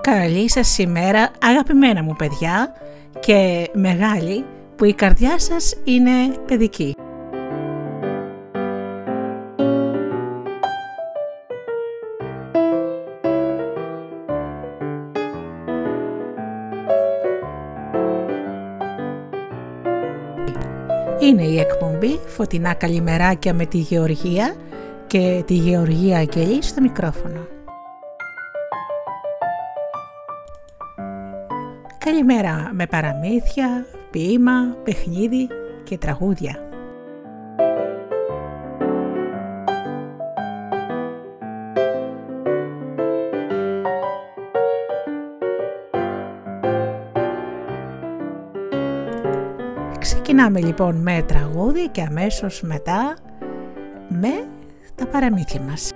Καλή σας σήμερα αγαπημένα μου παιδιά και μεγάλη που η καρδιά σας είναι παιδική. Είναι η εκπομπή Φωτεινά Καλημεράκια με τη Γεωργία και τη Γεωργία Αγγελή στο μικρόφωνο. Καλημέρα με παραμύθια, ποίημα, παιχνίδι και τραγούδια. Ξεκινάμε λοιπόν με τραγούδι και αμέσως μετά με τα παραμύθια μας.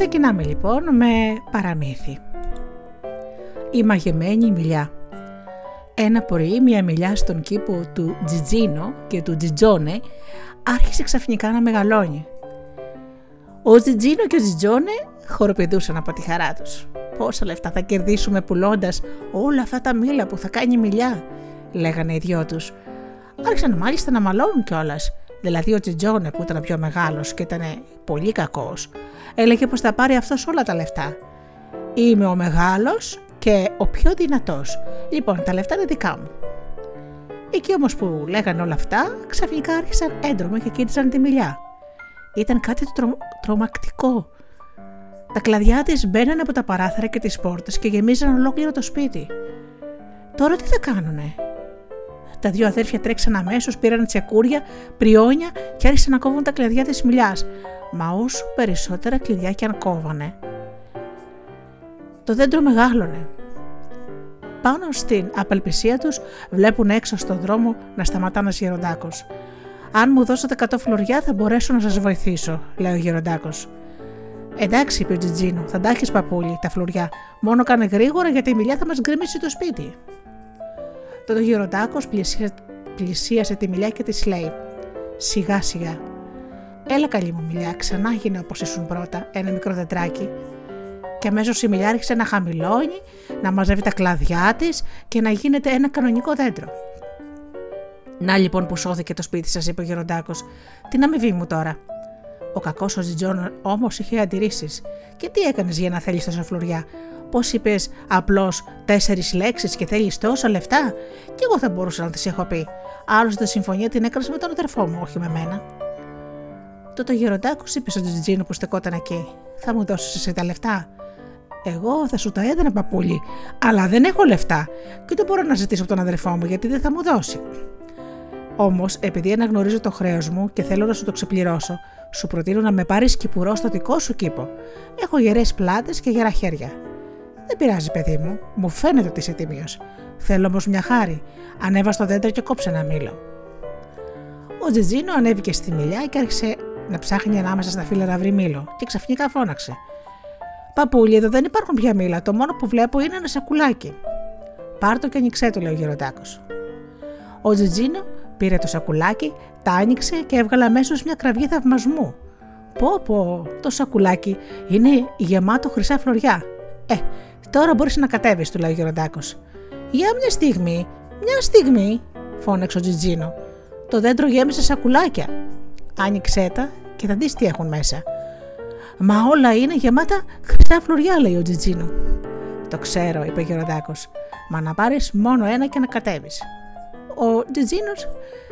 Ξεκινάμε λοιπόν με παραμύθι. Η μαγεμένη μιλιά. Ένα πρωί μια μιλιά στον κήπο του Τζιτζίνο και του Τζιτζόνε άρχισε ξαφνικά να μεγαλώνει. Ο Τζιτζίνο και ο Τζιτζόνε χοροπηδούσαν από τη χαρά τους. Πόσα λεφτά θα κερδίσουμε πουλώντας όλα αυτά τα μήλα που θα κάνει η μιλιά, λέγανε οι δυο τους. Άρχισαν μάλιστα να μαλώνουν κιόλας. Δηλαδή ο Τζιτζόνε που ήταν πιο μεγάλος και ήταν πολύ κακός έλεγε πως θα πάρει αυτός όλα τα λεφτά. Είμαι ο μεγάλος και ο πιο δυνατός. Λοιπόν, τα λεφτά είναι δικά μου. Εκεί όμως που λέγανε όλα αυτά, ξαφνικά άρχισαν έντρομα και κοίταζαν τη μιλιά. Ήταν κάτι τρο... τρομακτικό. Τα κλαδιά της μπαίνανε από τα παράθυρα και τις πόρτες και γεμίζαν ολόκληρο το σπίτι. Τώρα τι θα κάνουνε; Τα δύο αδέρφια τρέξαν αμέσως, πήραν τσεκούρια, πριόνια και άρχισαν να κόβουν τα κλειδιά της μιλιάς. Μα όσο περισσότερα κλειδιά και αν κόβανε, το δέντρο μεγάλωνε. Πάνω στην απελπισία τους βλέπουν έξω στον δρόμο να σταματά ένας γεροντάκος. «Αν μου δώσετε 100 φλουριά θα μπορέσω να σας βοηθήσω», λέει ο γεροντάκος. «Εντάξει», είπε ο Τζιτζίνο, «θα τα έχεις παππούλι, τα φλουριά. Μόνο κάνε γρήγορα γιατί η μιλιά θα μας γκρεμίσει το σπίτι». Τότε ο γεροντάκος πλησίασε, πλησίασε τη μιλιά και της λέει «Σιγά σιγά». «Έλα καλή μου μιλιά, ξανά γίνε όπως ήσουν πρώτα, ένα μικρό δεντράκι και αμέσως η μιλιά άρχισε να χαμηλώνει, να μαζεύει τα κλαδιά της και να γίνεται ένα κανονικό δέντρο. Να λοιπόν που σώθηκε το σπίτι σας, είπε ο Γεροντάκο. να αμοιβή μου τώρα. Ο κακός ο Τζιτζόν όμως είχε αντιρρήσεις. Και τι έκανες για να θέλεις τόσα φλουριά; Πώς είπες απλώς τέσσερις λέξεις και θέλεις τόσα λεφτά; Και εγώ θα μπορούσα να τη έχω πει. Άλλωστε συμφωνία την έκανε με τον αδερφό μου, όχι με μένα. Τότε ο Γεροντάκο είπε στον Τζιτζίνο που στεκόταν εκεί: Θα μου δώσεις εσύ τα λεφτά; Εγώ θα σου τα έδινα παππούλι, αλλά δεν έχω λεφτά και δεν μπορώ να ζητήσω από τον αδερφό μου γιατί δεν θα μου δώσει. Όμως, επειδή αναγνωρίζω το χρέος μου και θέλω να σου το ξεπληρώσω, σου προτείνω να με πάρεις κυπουρό στο δικό σου κήπο. Έχω γερές πλάτες και γερά χέρια. Δεν πειράζει, παιδί μου, μου φαίνεται ότι είσαι τίμιος. Θέλω όμως μια χάρη. Ανέβα στο δέντρο και κόψε ένα μήλο. Ο Τζιτζίνο ανέβηκε στη μιλιά και άρχισε να ψάχνει ανάμεσα στα φύλλα να βρει μήλο και ξαφνικά φώναξε. Παππούλι, εδώ δεν υπάρχουν πια μήλα. Το μόνο που βλέπω είναι ένα σακουλάκι. Πάρτο και ανοίξέ το, λέει ο γεροντάκος. Ο Τζιτζίνο πήρε το σακουλάκι, τα άνοιξε και έβγαλε αμέσως μια κραυγή θαυμασμού. Πω πω, το σακουλάκι είναι γεμάτο χρυσά φλωριά. Ε, τώρα μπορείς να κατέβεις, του λέει ο γεροντάκος. Για μια στιγμή, μια στιγμή, φώναξε ο Τζιτζίνο. Το δέντρο γέμισε σακουλάκια. Άνοιξέ τα και θα δεις τι έχουν μέσα. Μα όλα είναι γεμάτα χρυσά φλουριά, λέει ο Τζιτζίνο. Το ξέρω, είπε ο Γεροντάκος. Μα να πάρεις μόνο ένα και να κατέβεις. Ο Τζιτζίνο,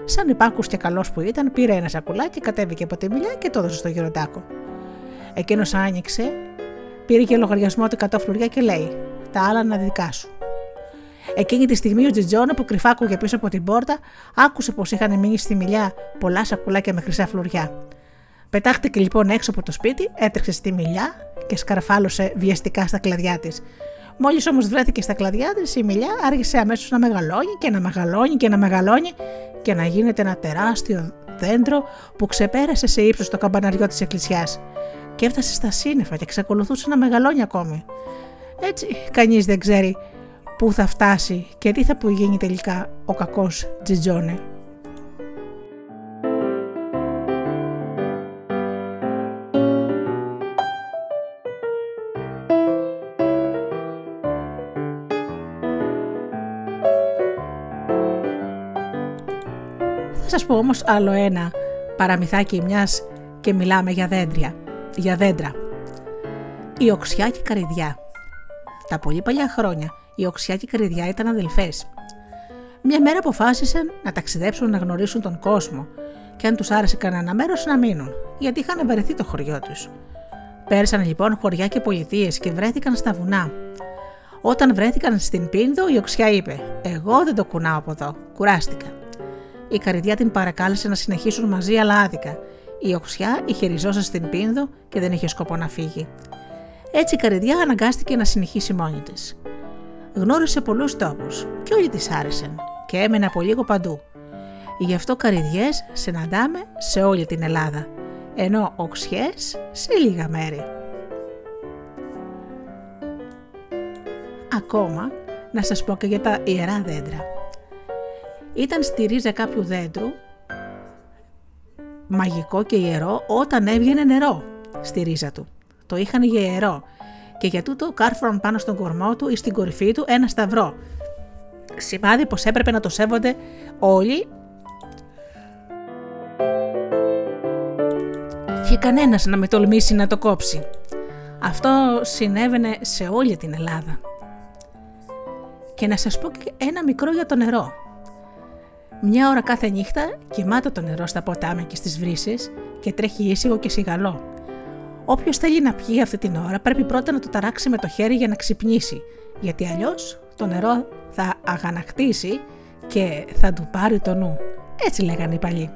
σαν υπάκου και καλός που ήταν, πήρε ένα σακουλάκι, κατέβηκε από τη μιλιά και το έδωσε στο Γεροντάκο. Εκείνος άνοιξε, πήρε και λογαριασμό του 100 φλουριά και λέει: Τα άλλα είναι δικά σου. Εκείνη τη στιγμή ο Τζιτζόνο που κρυφάκουγε πίσω από την πόρτα άκουσε πως είχαν μείνει στη μιλιά πολλά σακουλάκια με χρυσά φλουριά. Πετάχτηκε λοιπόν έξω από το σπίτι, έτρεξε στη μιλιά και σκαρφάλωσε βιαστικά στα κλαδιά της. Μόλις όμως βρέθηκε στα κλαδιά της, η μιλιά άρχισε αμέσως να μεγαλώνει και να μεγαλώνει και να μεγαλώνει και να γίνεται ένα τεράστιο δέντρο που ξεπέρασε σε ύψος το καμπαναριό της εκκλησιάς. Και έφτασε στα σύννεφα και εξακολουθούσε να μεγαλώνει ακόμη. Έτσι, κανείς δεν ξέρει πού θα φτάσει και τι θα που γίνει τελικά ο κακός Τζιτζόνε. Πω όμως άλλο ένα παραμυθάκι μιας και μιλάμε για δέντρια, για δέντρα. Η οξιά και η καρυδιά. Τα πολύ παλιά χρόνια η οξιά και η καρυδιά ήταν αδελφές. Μια μέρα αποφάσισαν να ταξιδέψουν να γνωρίσουν τον κόσμο και αν τους άρεσε κανένα μέρος να μείνουν, γιατί είχαν βαρεθεί το χωριό τους. Πέρασαν λοιπόν χωριά και πολιτείες και βρέθηκαν στα βουνά. Όταν βρέθηκαν στην Πίνδο, η οξιά είπε: Εγώ δεν το κουνάω από εδώ, κουράστηκα. Η καρδιά την παρακάλεσε να συνεχίσουν μαζί, αλλά άδικα. Η οξιά είχε ριζώσει στην πίνδο και δεν είχε σκοπό να φύγει. Έτσι η καρδιά αναγκάστηκε να συνεχίσει μόνη της. Γνώρισε πολλούς τόπους και όλοι τη άρεσαν και έμενε από λίγο παντού. Γι' αυτό καρδιές συναντάμε σε όλη την Ελλάδα, ενώ οξιές σε λίγα μέρη. Ακόμα να σας πω και για τα ιερά δέντρα ήταν στη ρίζα κάποιου δέντρου, μαγικό και ιερό, όταν έβγαινε νερό στη ρίζα του. Το είχαν για ιερό και για τούτο κάρφωναν πάνω στον κορμό του ή στην κορυφή του ένα σταυρό. Σημάδι πως έπρεπε να το σέβονται όλοι και κανένας να με τολμήσει να το κόψει. Αυτό συνέβαινε σε όλη την Ελλάδα. Και να σας πω και ένα μικρό για το νερό. Μια ώρα κάθε νύχτα κοιμάται το νερό στα ποτάμια και στις βρύσει και τρέχει ήσυχο και σιγαλό. Όποιος θέλει να πιει αυτή την ώρα πρέπει πρώτα να το ταράξει με το χέρι για να ξυπνήσει, γιατί αλλιώς το νερό θα αγανακτήσει και θα του πάρει το νου. Έτσι λέγανε οι παλιοί.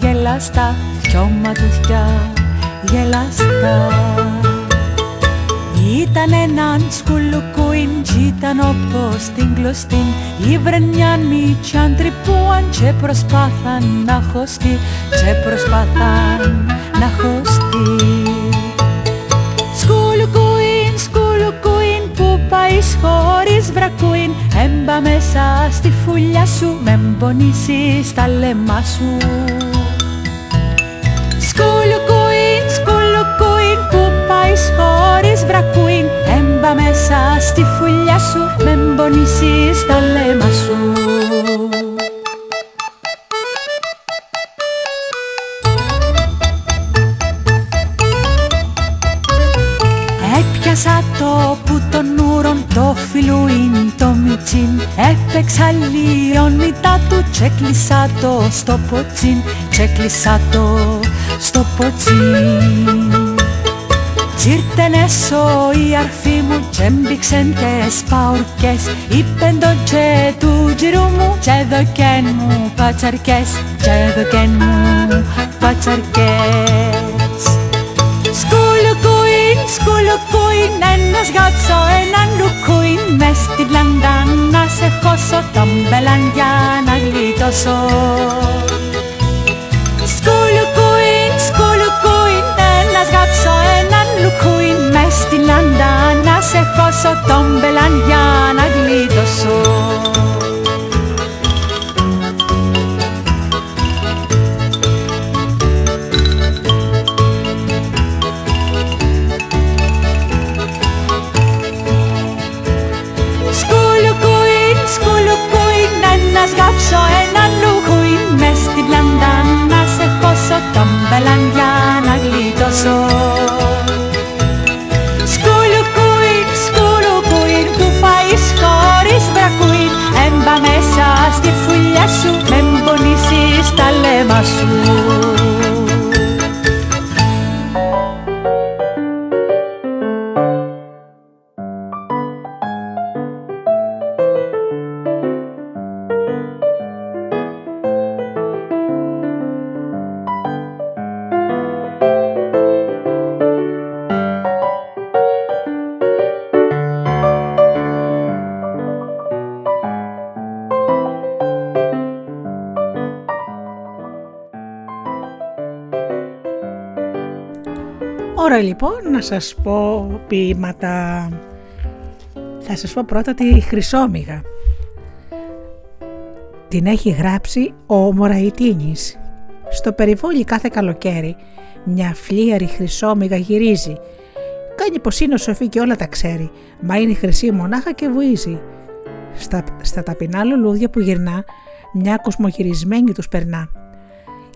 Γελαστά, δυο ματουθιά γελαστά. Ήταν έναν σκουλουκούιν κι ήταν όπως την κλωστή Ήβρεν μιαν μητσιάν τρυπούαν και προσπάθαν να χωστεί και προσπάθαν να χωστεί Έμπα μέσα στη φουλιά σου με μπονίσεις τα λεμά σου. Σκουλουκούιν, σκουλουκούιν που πάεις χωρίς βρακούιν Έμπα μέσα στη φουλιά σου με μπονίσεις τα λέμα σου το μιτσίν Έπαιξα λιονίτα του τσέκλεισα το στο ποτσίν. Τσέκλεισα το στο ποτσίν. Τζίρτεν έσω η αρφή μου και έμπηξεν τες παουρκές Είπεν το τσε του τζιρού μου και δοκέν μου πατσαρκές. Και δοκέν μου πατσαρκές Σκουλουκούιν, σκουλουκούιν, ένας γάψω, έναν λουκούιν Μες στην πλάντα να σε χώσω τον μπελάν για να γλιτώσω. Σκουλουκούιν, σκουλουκούιν, ένας γάψω, έναν λουκούιν Μες στην πλάντα να σε χώσω τον μπελάν για να γλιτώσω σου Ώρα λοιπόν να σας πω ποίηματα. Θα σας πω πρώτα τη Χρυσόμυγα. Την έχει γράψει ο Μωραϊτίνης. Στο περιβόλι κάθε καλοκαίρι μια φλίαρη χρυσόμυγα γυρίζει. Κάνει πως είναι σοφή και όλα τα ξέρει, μα είναι χρυσή μονάχα και βουίζει. Στα, στα ταπεινά λουλούδια που γυρνά, μια κοσμογυρισμένη τους περνά.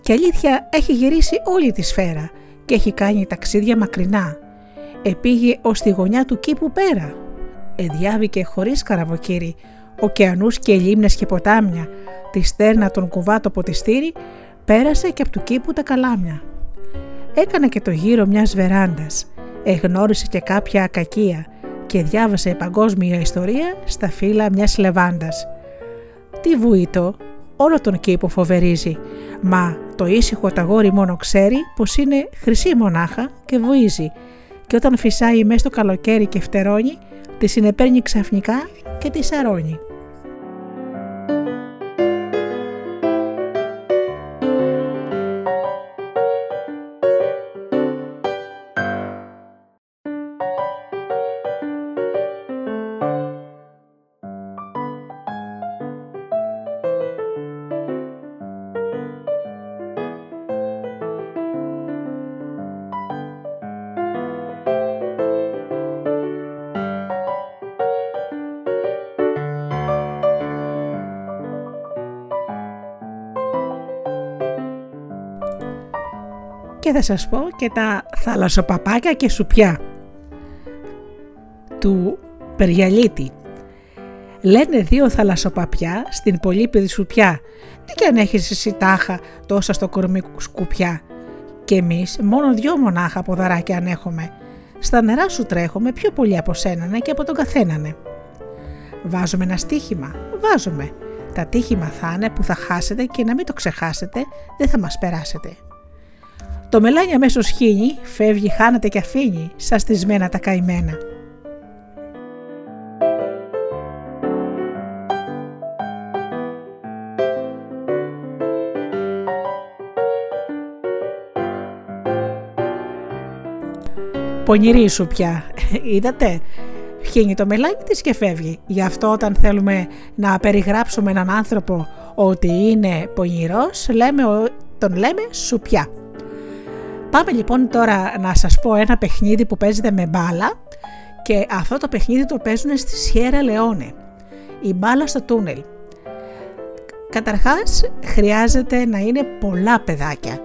Και αλήθεια έχει γυρίσει όλη τη σφαίρα και έχει κάνει ταξίδια μακρινά. Επήγε ως τη γωνιά του κήπου πέρα. Εδιάβηκε χωρίς καραβοκύρι, ωκεανούς και λίμνες και ποτάμια, τη στέρνα τον κουβά το ποτιστήρι, πέρασε και από του κήπου τα καλάμια. Έκανε και το γύρο μιας βεράντας, εγνώρισε και κάποια ακακία και διάβασε παγκόσμια ιστορία στα φύλλα μιας λεβάντας. Τι βουήτο, όλο τον κήπο φοβερίζει, μα το ήσυχο ταγόρι μόνο ξέρει πως είναι χρυσή μονάχα και βουίζει και όταν φυσάει μέσα στο καλοκαίρι και φτερώνει, τη συνεπέρνει ξαφνικά και τη σαρώνει. Θα σας πω και τα θαλασσοπαπάκια και σουπιά του Περιαλίτη. Λένε δύο θαλασσοπαπιά στην πολύπεδη σουπιά. Τι κι αν έχεις εσύ τάχα τόσα στο κορμί σκουπιά; Και εμείς μόνο δυο μονάχα ποδαράκια αν έχουμε. Στα νερά σου τρέχουμε πιο πολύ από σένανε και από τον καθένανε. Βάζουμε ένα στίχημα. Βάζουμε. Τα τύχημα θα είναι που θα χάσετε και να μην το ξεχάσετε, δεν θα μας περάσετε. Το μελάνι αμέσως χύνει, φεύγει, χάνεται και αφήνει, σαν στισμένα τα καημένα. Πονηρή σου πια, είδατε, χύνει το μελάνι της και φεύγει. Γι' αυτό όταν θέλουμε να περιγράψουμε έναν άνθρωπο ότι είναι πονηρός, λέμε, τον λέμε σουπιά. Πάμε λοιπόν τώρα να σας πω ένα παιχνίδι που παίζεται με μπάλα και αυτό το παιχνίδι το παίζουν στη Σιέρα Λεόνε. Η μπάλα στο τούνελ. Καταρχάς χρειάζεται να είναι πολλά παιδάκια,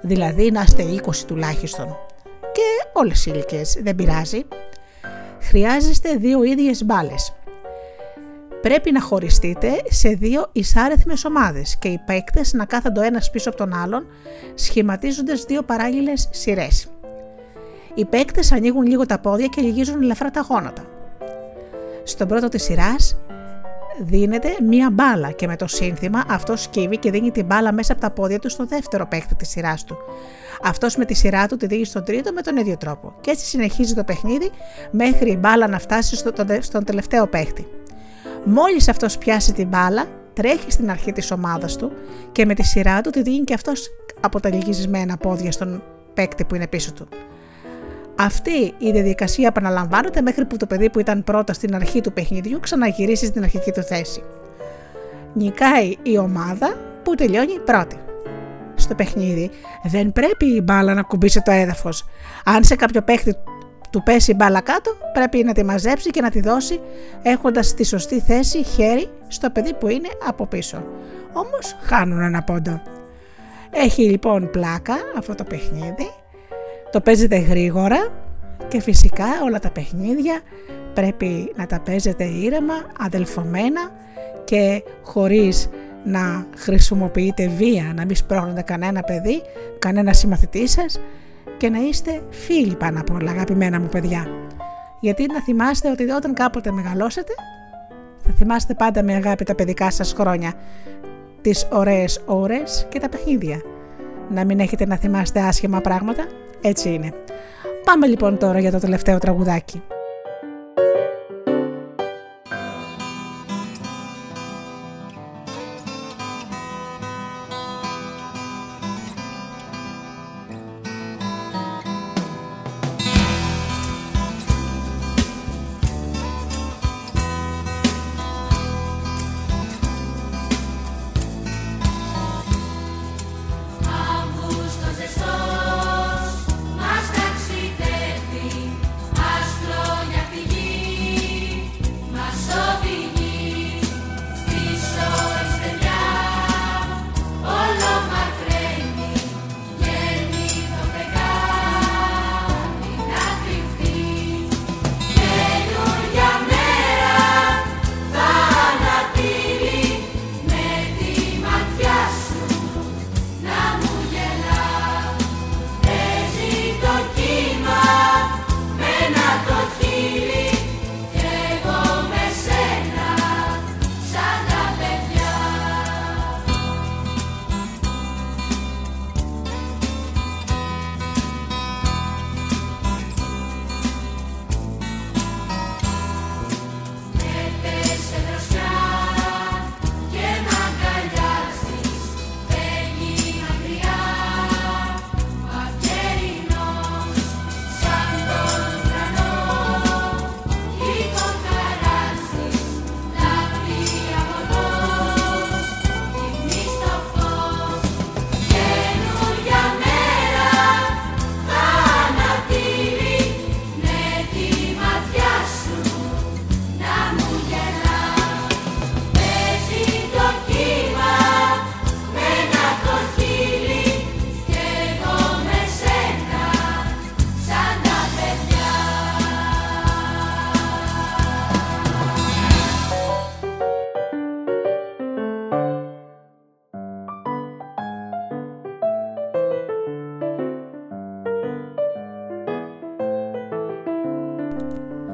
δηλαδή να είστε 20 τουλάχιστον και όλες οι ηλικίες, δεν πειράζει. Χρειάζεστε δύο ίδιες μπάλες πρέπει να χωριστείτε σε δύο εισάρεθμες ομάδες και οι παίκτες να κάθονται ο ένας πίσω από τον άλλον, σχηματίζοντας δύο παράλληλες σειρές. Οι παίκτες ανοίγουν λίγο τα πόδια και λυγίζουν ελαφρά τα γόνατα. Στον πρώτο της σειράς δίνεται μία μπάλα και με το σύνθημα αυτός σκύβει και δίνει την μπάλα μέσα από τα πόδια του στο δεύτερο παίκτη της σειράς του. Αυτός με τη σειρά του τη δίνει στον τρίτο με τον ίδιο τρόπο. Και έτσι συνεχίζει το παιχνίδι μέχρι η μπάλα να φτάσει στον τελευταίο παίκτη. Μόλις αυτός πιάσει την μπάλα, τρέχει στην αρχή της ομάδας του και με τη σειρά του τη δίνει και αυτός από τα λυγισμένα πόδια στον παίκτη που είναι πίσω του. Αυτή η διαδικασία επαναλαμβάνεται μέχρι που το παιδί που ήταν πρώτα στην αρχή του παιχνιδιού ξαναγυρίσει στην αρχική του θέση. Νικάει η ομάδα που τελειώνει πρώτη. Στο παιχνίδι δεν πρέπει η μπάλα να κουμπίσει το έδαφος. Αν σε κάποιο παίχτη του πέσει η μπάλα κάτω, πρέπει να τη μαζέψει και να τη δώσει έχοντας στη σωστή θέση χέρι στο παιδί που είναι από πίσω. Όμως χάνουν ένα πόντο. Έχει λοιπόν πλάκα αυτό το παιχνίδι, το παίζετε γρήγορα και φυσικά όλα τα παιχνίδια πρέπει να τα παίζετε ήρεμα, αδελφωμένα και χωρίς να χρησιμοποιείτε βία, να μην σπρώχνετε κανένα παιδί, κανένα συμμαθητή σας και να είστε φίλοι πάνω από όλα, αγαπημένα μου παιδιά. Γιατί να θυμάστε ότι όταν κάποτε μεγαλώσετε, θα θυμάστε πάντα με αγάπη τα παιδικά σας χρόνια, τις ωραίες ώρες και τα παιχνίδια. Να μην έχετε να θυμάστε άσχημα πράγματα, έτσι είναι. Πάμε λοιπόν τώρα για το τελευταίο τραγουδάκι.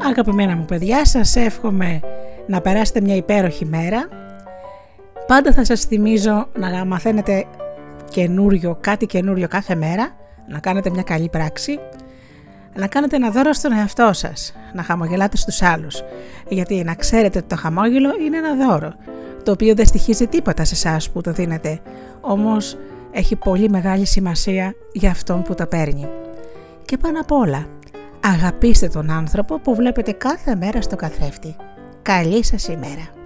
Αγαπημένα μου παιδιά, σας εύχομαι να περάσετε μια υπέροχη μέρα. Πάντα θα σας θυμίζω να μαθαίνετε καινούριο, κάτι καινούριο κάθε μέρα, να κάνετε μια καλή πράξη, να κάνετε ένα δώρο στον εαυτό σας, να χαμογελάτε στους άλλους, γιατί να ξέρετε ότι το χαμόγελο είναι ένα δώρο, το οποίο δεν στοιχίζει τίποτα σε εσάς που το δίνετε, όμως έχει πολύ μεγάλη σημασία για αυτόν που τα παίρνει. Και πάνω απ' όλα, αγαπήστε τον άνθρωπο που βλέπετε κάθε μέρα στο καθρέφτη. Καλή σας ημέρα!